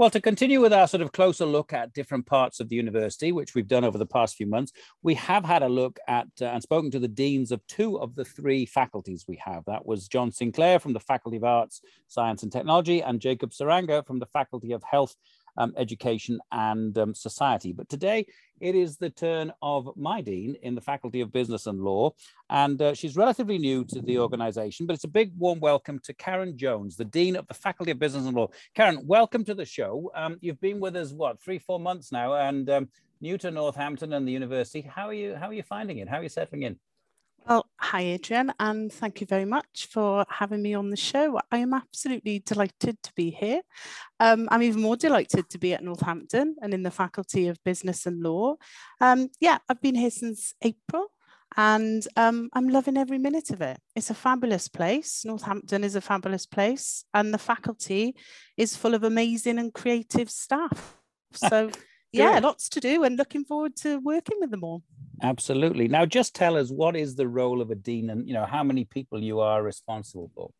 Well, to continue with our sort of closer look at different parts of the university, which we've done over the past few months, we have had a look at uh, and spoken to the deans of two of the three faculties we have. That was John Sinclair from the Faculty of Arts, Science and Technology, and Jacob Saranga from the Faculty of Health um, education and um, society. But today it is the turn of my dean in the Faculty of Business and Law, and uh, she's relatively new to the organization, but it's a big warm welcome to Karen Jones, the Dean of the Faculty of Business and Law. Karen, welcome to the show. Um, you've been with us, what, three, four months now, and um, new to Northampton and the university. How are you, how are you finding it? How are you settling in? Well, hi, Adrian, and thank you very much for having me on the show. I am absolutely delighted to be here. Um, I'm even more delighted to be at Northampton and in the Faculty of Business and Law. Um, yeah, I've been here since April and um, I'm loving every minute of it. It's a fabulous place. Northampton is a fabulous place, and the faculty is full of amazing and creative staff. So, yeah, lots to do, and looking forward to working with them all. Absolutely. Now, just tell us what is the role of a dean, and you know how many people you are responsible for.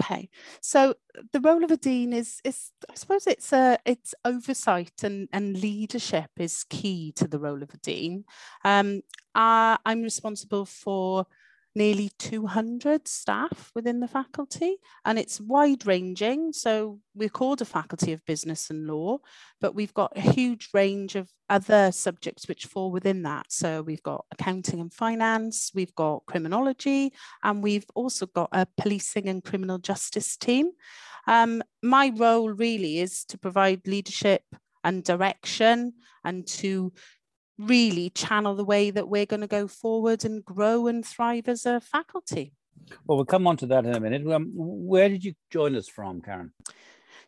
Okay, so the role of a dean is is I suppose it's a it's oversight and and leadership is key to the role of a dean. Um, uh, I'm responsible for nearly 200 staff within the faculty and it's wide ranging so we're called a faculty of business and law but we've got a huge range of other subjects which fall within that. So we've got accounting and finance we've got criminology and we've also got a policing and criminal justice team. Um, my role really is to provide leadership and direction and to really channel the way that we're going to go forward and grow and thrive as a faculty. Well, we'll come on to that in a minute. Um, where did you join us from, Karen?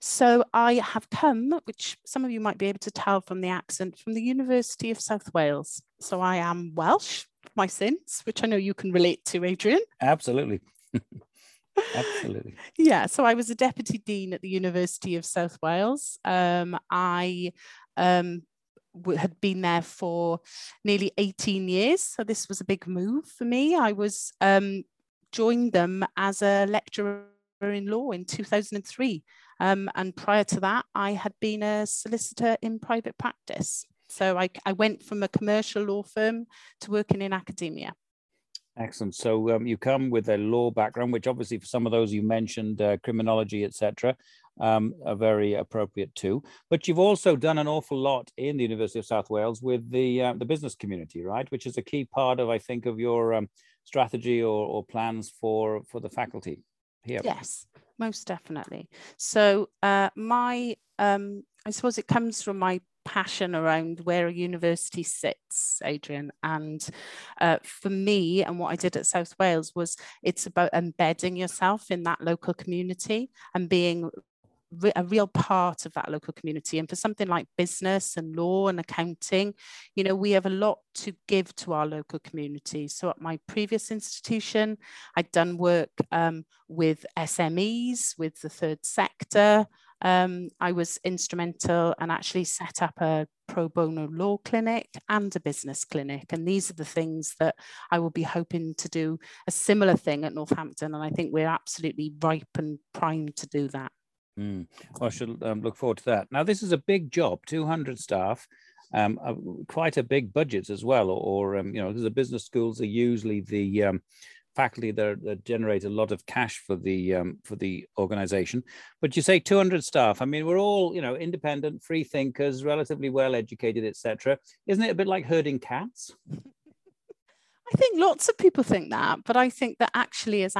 So I have come, which some of you might be able to tell from the accent, from the University of South Wales. So I am Welsh, my sins, which I know you can relate to, Adrian. Absolutely. Absolutely. yeah, so I was a deputy dean at the University of South Wales. Um, I um, had been there for nearly 18 years. So this was a big move for me. I was um, joined them as a lecturer in law in 2003. Um, and prior to that, I had been a solicitor in private practice. So I, I went from a commercial law firm to working in academia. Excellent. So um, you come with a law background, which obviously for some of those you mentioned, uh, criminology, etc., um, are very appropriate too. But you've also done an awful lot in the University of South Wales with the uh, the business community, right? Which is a key part of, I think, of your um, strategy or, or plans for for the faculty here. Yes, most definitely. So uh, my, um, I suppose it comes from my passion around where a university sits, Adrian. And uh, for me, and what I did at South Wales was it's about embedding yourself in that local community and being a real part of that local community. And for something like business and law and accounting, you know, we have a lot to give to our local community. So at my previous institution, I'd done work um, with SMEs, with the third sector, um, I was instrumental and actually set up a pro bono law clinic and a business clinic. And these are the things that I will be hoping to do a similar thing at Northampton. And I think we're absolutely ripe and primed to do that. Mm. Well, I should um, look forward to that. Now, this is a big job 200 staff. Um, uh, quite a big budget as well, or, or um, you know, the business schools are usually the um, faculty that, that generate a lot of cash for the um, for the organization. But you say 200 staff. I mean, we're all you know independent, free thinkers, relatively well educated, etc. Isn't it a bit like herding cats? I think lots of people think that, but I think that actually as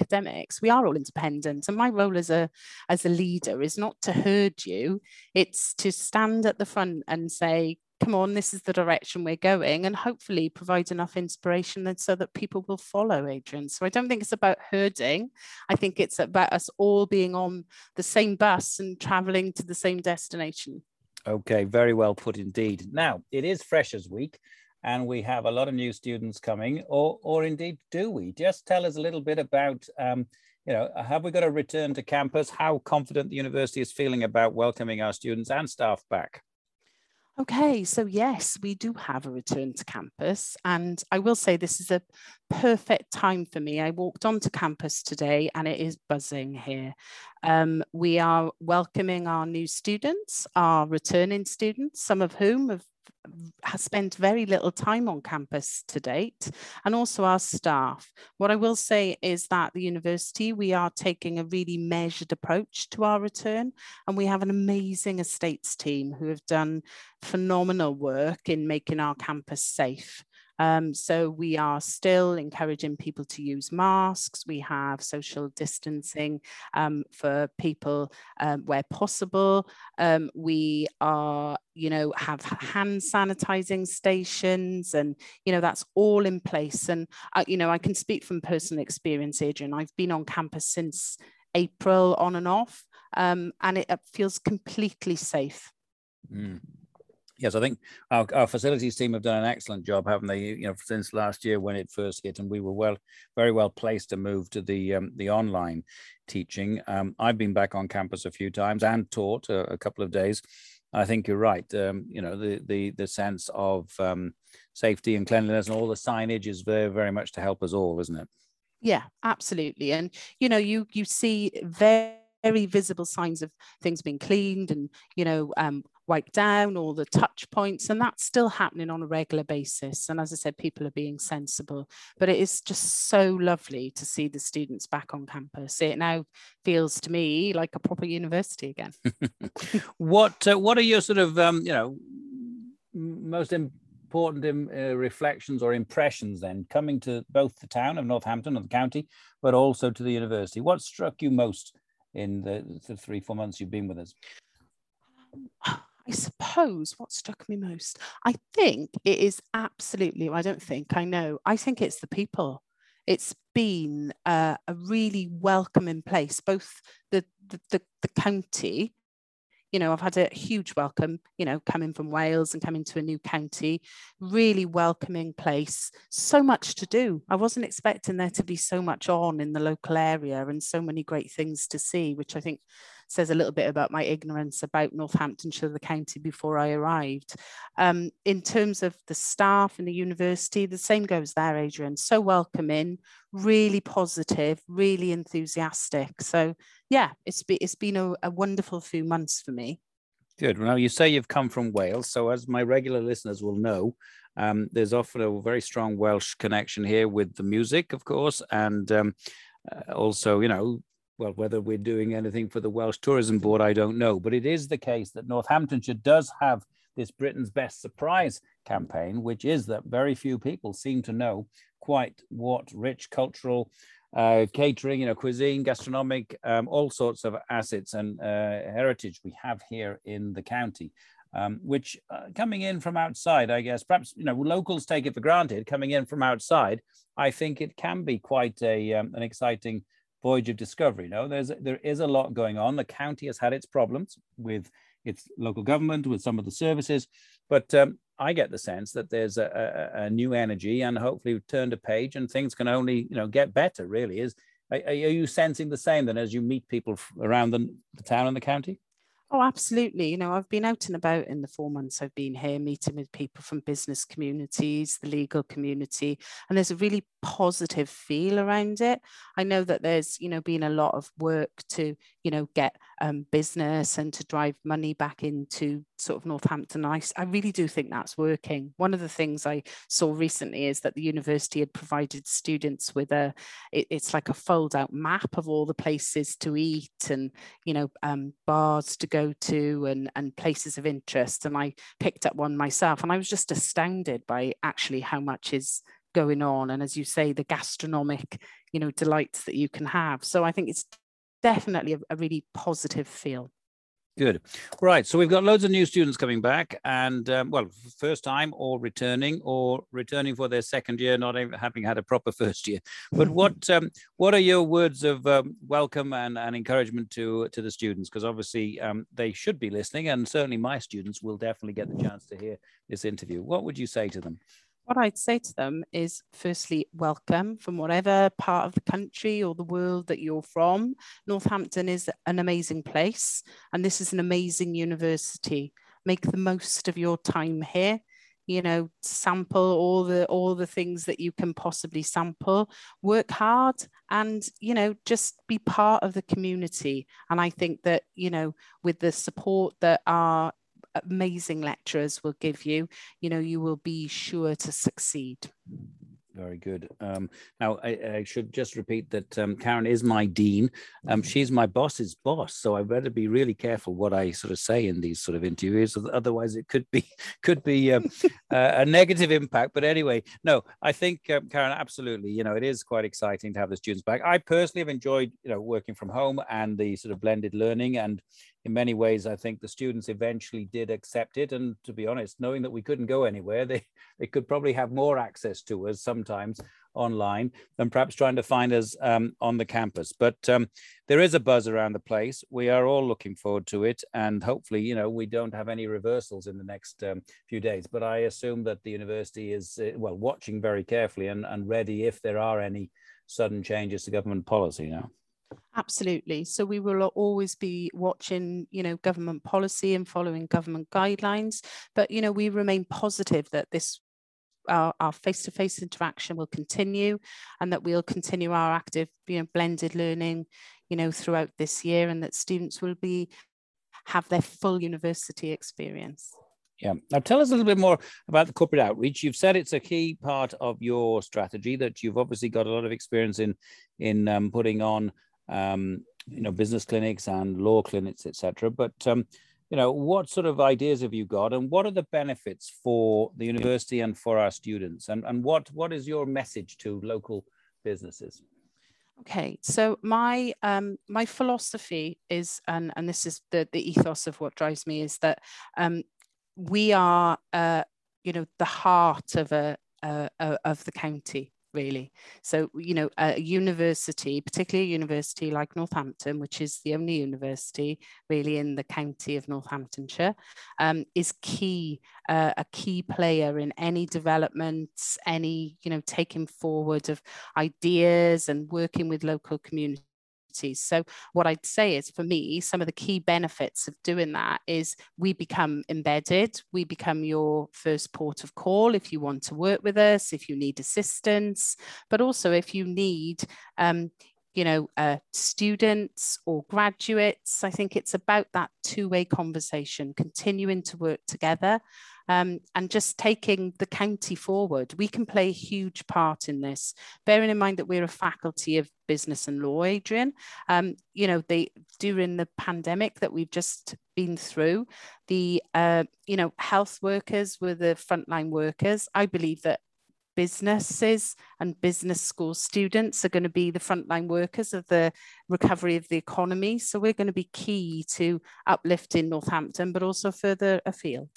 academics, we are all independent. And my role as a as a leader is not to herd you, it's to stand at the front and say, come on, this is the direction we're going, and hopefully provide enough inspiration that so that people will follow Adrian. So I don't think it's about herding. I think it's about us all being on the same bus and traveling to the same destination. Okay, very well put indeed. Now, it is Freshers Week and we have a lot of new students coming, or, or indeed do we? Just tell us a little bit about, um, you know, have we got a return to campus? How confident the university is feeling about welcoming our students and staff back? Okay, so yes, we do have a return to campus. And I will say this is a perfect time for me. I walked onto campus today and it is buzzing here. Um, we are welcoming our new students, our returning students, some of whom have has spent very little time on campus to date, and also our staff. What I will say is that the university, we are taking a really measured approach to our return, and we have an amazing estates team who have done phenomenal work in making our campus safe. Um, so we are still encouraging people to use masks. We have social distancing um, for people um, where possible. Um, we are, you know, have hand sanitizing stations and, you know, that's all in place. And, uh, you know, I can speak from personal experience, Adrian. I've been on campus since April on and off, um, and it, it feels completely safe. Mm yes, I think our, our, facilities team have done an excellent job, haven't they? You know, since last year when it first hit, and we were well, very well placed to move to the um, the online teaching. Um, I've been back on campus a few times and taught a, a couple of days. I think you're right. Um, you know, the the the sense of um, safety and cleanliness and all the signage is very very much to help us all, isn't it? Yeah, absolutely. And you know, you you see very very visible signs of things being cleaned and you know um, wiped down all the touch points and that's still happening on a regular basis. And as i said people are being sensible but it is just so lovely to see the students back on campus. It now feels to me like a proper university again. What uh, what are your sort of um, you know most important uh, reflections or impressions then coming to both the town of northampton and the county but also to the university? What struck you most in the, the three four months you've been with us I suppose what struck me most, I think it is absolutely, I don't think, I know, I think it's the people. It's been uh, a really welcoming place, both the, the, the, the county you know, I've had a huge welcome, you know, coming from Wales and coming to a new county, really welcoming place, so much to do. I wasn't expecting there to be so much on in the local area and so many great things to see, which I think says a little bit about my ignorance about Northamptonshire, the county, before I arrived. Um, in terms of the staff and the university, the same goes there, Adrian. So welcoming, really positive, really enthusiastic. So yeah, it's, be, it's been a, a wonderful few months for me. Good. Now you say you've come from Wales, so as my regular listeners will know, um, there's often a very strong Welsh connection here with the music, of course, and um, uh, also, you know, well, whether we're doing anything for the Welsh Tourism Board, I don't know. But it is the case that Northamptonshire does have this Britain's Best Surprise campaign, which is that very few people seem to know quite what rich cultural uh, catering, you know, cuisine, gastronomic, um, all sorts of assets and uh, heritage we have here in the county. Um, which uh, coming in from outside, I guess, perhaps you know locals take it for granted. Coming in from outside, I think it can be quite a um, an exciting voyage of discovery. No, there's there is a lot going on. The county has had its problems with its local government, with some of the services, but um, I get the sense that there's a, a, a, new energy, and hopefully we've turned a page, and things can only you know get better. Really, is are, are you sensing the same then as you meet people around the, the town and the county? Oh, absolutely. You know, I've been out and about in the four months I've been here, meeting with people from business communities, the legal community, and there's a really positive feel around it. I know that there's, you know, been a lot of work to, you know, get um, business and to drive money back into sort of Northampton. I, I really do think that's working. One of the things I saw recently is that the university had provided students with a, it, it's like a fold out map of all the places to eat and, you know, um, bars to go to and, and places of interest. And I picked up one myself and I was just astounded by actually how much is going on and as you say the gastronomic you know delights that you can have so i think it's definitely a, a really positive feel Good. Right. So we've got loads of new students coming back, and um, well, first time or returning, or returning for their second year, not even having had a proper first year. But what um, what are your words of um, welcome and, and encouragement to to the students? Because obviously um, they should be listening, and certainly my students will definitely get the chance to hear this interview. What would you say to them? What I'd say to them is firstly, welcome from whatever part of the country or the world that you're from. Northampton is an amazing place, and this is an amazing university. Make the most of your time here. You know, sample all the all the things that you can possibly sample. Work hard, and you know, just be part of the community. And I think that you know, with the support that our amazing lecturers will give you, you know, you will be sure to succeed. Very good. Um, now, I, I, should just repeat that um, Karen is my dean. Um, she's my boss's boss, so I better be really careful what I sort of say in these sort of interviews. Otherwise, it could be could be um, a negative impact. But anyway, no, I think um, Karen, absolutely. You know, it is quite exciting to have the students back. I personally have enjoyed, you know, working from home and the sort of blended learning and in many ways, I think the students eventually did accept it. And to be honest, knowing that we couldn't go anywhere, they, they could probably have more access to us sometimes online than perhaps trying to find us um, on the campus. But um, there is a buzz around the place. We are all looking forward to it. And hopefully, you know, we don't have any reversals in the next um, few days. But I assume that the university is, uh, well, watching very carefully and, and ready if there are any sudden changes to government policy now. Absolutely. So we will always be watching, you know, government policy and following government guidelines. But, you know, we remain positive that this our, our face-to-face interaction will continue and that we'll continue our active you know blended learning you know throughout this year and that students will be have their full university experience yeah. Now tell us a little bit more about the corporate outreach. You've said it's a key part of your strategy that you've obviously got a lot of experience in in um, putting on um, you know, business clinics and law clinics, etc. But um, you know, what sort of ideas have you got, and what are the benefits for the university and for our students, and and what what is your message to local businesses? Okay, so my um, my philosophy is, and and this is the the ethos of what drives me is that um, we are, uh, you know, the heart of a uh, of the county really. So, you know, a university, particularly a university like Northampton, which is the only university really in the county of Northamptonshire, um, is key, uh, a key player in any developments, any, you know, taking forward of ideas and working with local communities so what I'd say is for me, some of the key benefits of doing that is we become embedded, we become your first port of call if you want to work with us, if you need assistance, but also if you need um, you know, uh, students or graduates. I think it's about that two-way conversation, continuing to work together um, and just taking the county forward. We can play a huge part in this, bearing in mind that we're a faculty of business and law, Adrian. Um, you know, they during the pandemic that we've just been through, the uh, you know health workers were the frontline workers. I believe that businesses and business school students are going to be the frontline workers of the recovery of the economy. So we're going to be key to uplifting Northampton, but also further afield.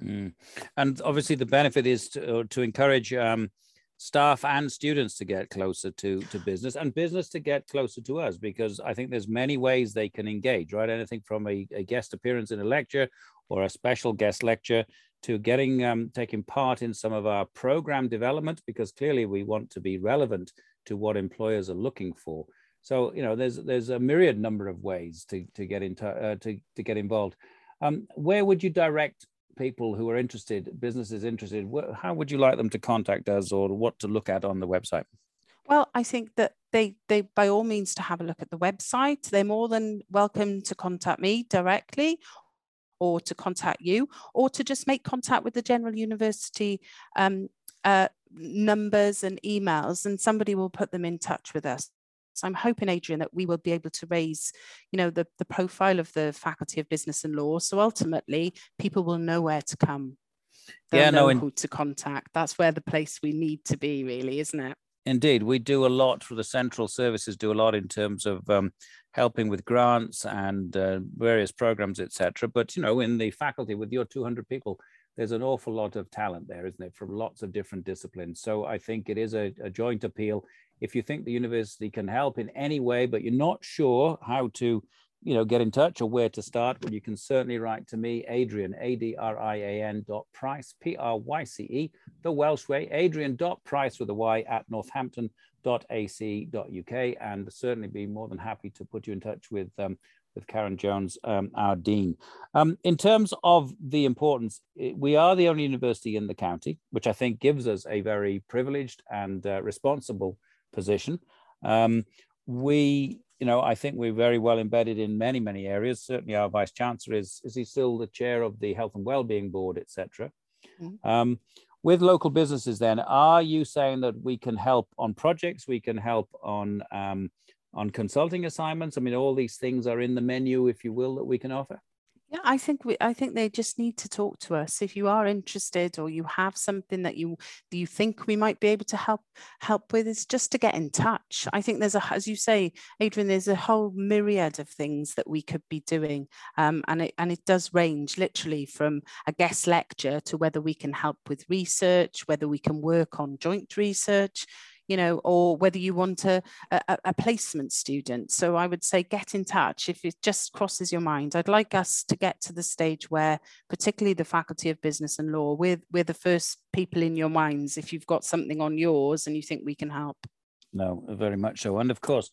Mm. And obviously, the benefit is to, uh, to encourage um, staff and students to get closer to, to business and business to get closer to us because I think there's many ways they can engage, right? Anything from a, a guest appearance in a lecture or a special guest lecture to getting um, taking part in some of our program development because clearly we want to be relevant to what employers are looking for. So you know, there's there's a myriad number of ways to to get into uh, to to get involved. Um, where would you direct people who are interested, businesses interested, how would you like them to contact us or what to look at on the website? Well, I think that they, they by all means to have a look at the website. They're more than welcome to contact me directly or to contact you or to just make contact with the General University um, uh, numbers and emails and somebody will put them in touch with us. So I'm hoping, Adrian, that we will be able to raise, you know, the, the profile of the Faculty of Business and Law. So ultimately, people will know where to come. they'll yeah, know no, in... who to contact. That's where the place we need to be, really, isn't it? Indeed, we do a lot for the central services. Do a lot in terms of um, helping with grants and uh, various programs, etc. But you know, in the faculty with your 200 people, there's an awful lot of talent there, isn't it, from lots of different disciplines. So I think it is a, a joint appeal. If you think the university can help in any way, but you're not sure how to you know, get in touch or where to start, well, you can certainly write to me, Adrian, A-D-R-I-A-N dot Pryce, P-R-Y-C-E, the Welsh way, Adrian dot Pryce with a Y at Northampton dot ac dot uk, and certainly be more than happy to put you in touch with um, with Karen Jones, um, our dean. Um, in terms of the importance, we are the only university in the county, which I think gives us a very privileged and uh, responsible position. Um, we you know, I think we're very well embedded in many, many areas. Certainly, our vice chancellor is is he still the chair of the Health and Wellbeing Board, etc. Mm-hmm. Um, with local businesses, then, are you saying that we can help on projects? We can help on um, on consulting assignments. I mean, all these things are in the menu, if you will, that we can offer. Yeah, I think we I think they just need to talk to us. If you are interested or you have something that you you think we might be able to help help with, it's just to get in touch. I think there's a as you say, Adrian, there's a whole myriad of things that we could be doing. Um, and it and it does range literally from a guest lecture to whether we can help with research, whether we can work on joint research you know, or whether you want a, a, a, placement student. So I would say get in touch if it just crosses your mind. I'd like us to get to the stage where, particularly the Faculty of Business and Law, we're, we're the first people in your minds if you've got something on yours and you think we can help. No, very much so. And of course,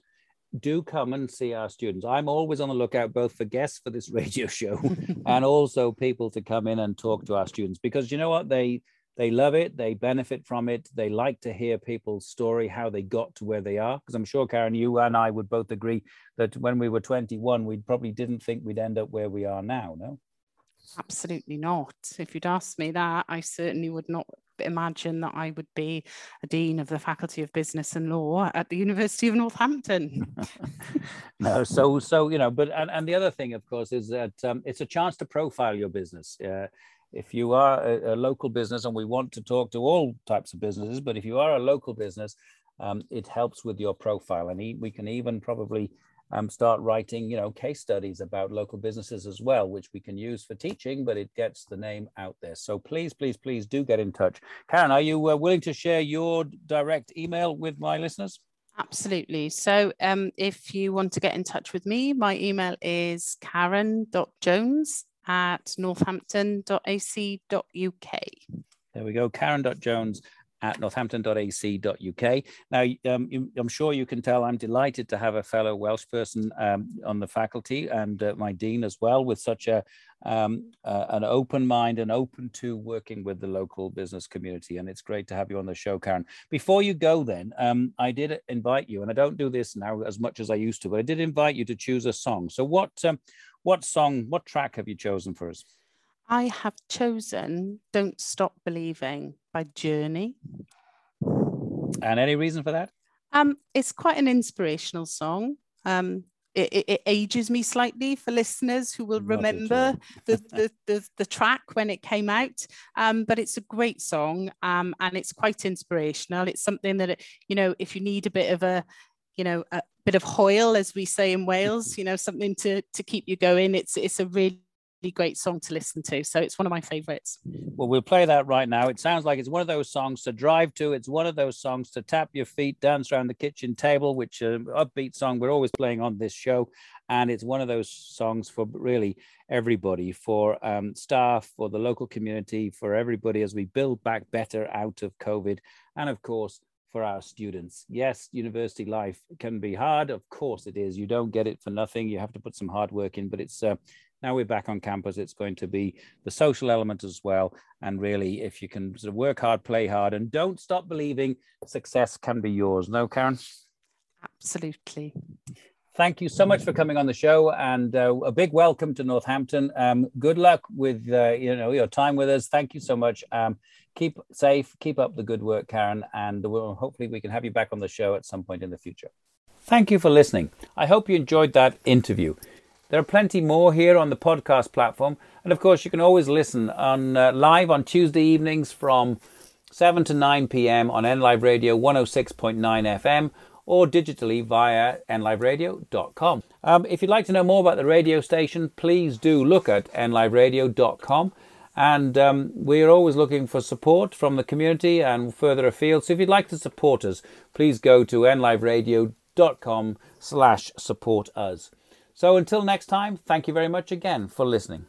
do come and see our students. I'm always on the lookout both for guests for this radio show and also people to come in and talk to our students because you know what they they love it they benefit from it they like to hear people's story how they got to where they are because i'm sure karen you and i would both agree that when we were 21 we probably didn't think we'd end up where we are now no absolutely not if you'd asked me that i certainly would not imagine that I would be a dean of the Faculty of Business and Law at the University of Northampton. no, so so you know, but and, and the other thing, of course, is that um, it's a chance to profile your business. Uh, if you are a, a, local business, and we want to talk to all types of businesses, but if you are a local business, um, it helps with your profile. And we can even probably um, start writing, you know, case studies about local businesses as well, which we can use for teaching, but it gets the name out there. So please, please, please do get in touch. Karen, are you uh, willing to share your direct email with my listeners? Absolutely. So um, if you want to get in touch with me, my email is karen.jones at northampton.ac.uk. There we go, karen.jones at northampton.ac.uk. Now, um, I'm sure you can tell I'm delighted to have a fellow Welsh person um, on the faculty and uh, my dean as well, with such a um, uh, an open mind and open to working with the local business community. And it's great to have you on the show, Karen. Before you go, then, um, I did invite you, and I don't do this now as much as I used to, but I did invite you to choose a song. So, what um, what song, what track have you chosen for us? I have chosen Don't Stop Believing by Journey. And any reason for that? Um, it's quite an inspirational song. Um, it, it, it, ages me slightly for listeners who will Not remember the, the, the, the, track when it came out. Um, but it's a great song um, and it's quite inspirational. It's something that, it, you know, if you need a bit of a, you know, a bit of hwyl, as we say in Wales, you know, something to, to keep you going. It's, it's a really great song to listen to. So it's one of my favorites. Well, we'll play that right now. It sounds like it's one of those songs to drive to. It's one of those songs to tap your feet, dance around the kitchen table, which uh, upbeat song we're always playing on this show. And it's one of those songs for really everybody, for um, staff, for the local community, for everybody as we build back better out of COVID. And of course, for our students. Yes, university life can be hard. Of course it is. You don't get it for nothing. You have to put some hard work in, but it's uh, now we're back on campus. It's going to be the social element as well. And really, if you can sort of work hard, play hard, and don't stop believing, success can be yours. No, Karen? Absolutely. Thank you so much for coming on the show, and uh, a big welcome to Northampton. Um, good luck with uh, you know your time with us. Thank you so much. Um, keep safe, keep up the good work, Karen, and we'll, hopefully we can have you back on the show at some point in the future. Thank you for listening. I hope you enjoyed that interview. There are plenty more here on the podcast platform, and of course, you can always listen on uh, live on Tuesday evenings from 7 to 9 p.m. on NLive Radio 106.9 FM or digitally via nliveradio.com. Um, if you'd like to know more about the radio station, please do look at nliveradio.com. And um, we're always looking for support from the community and further afield. So if you'd like to support us, please go to nliveradio.com slash support us. So until next time, thank you very much again for listening.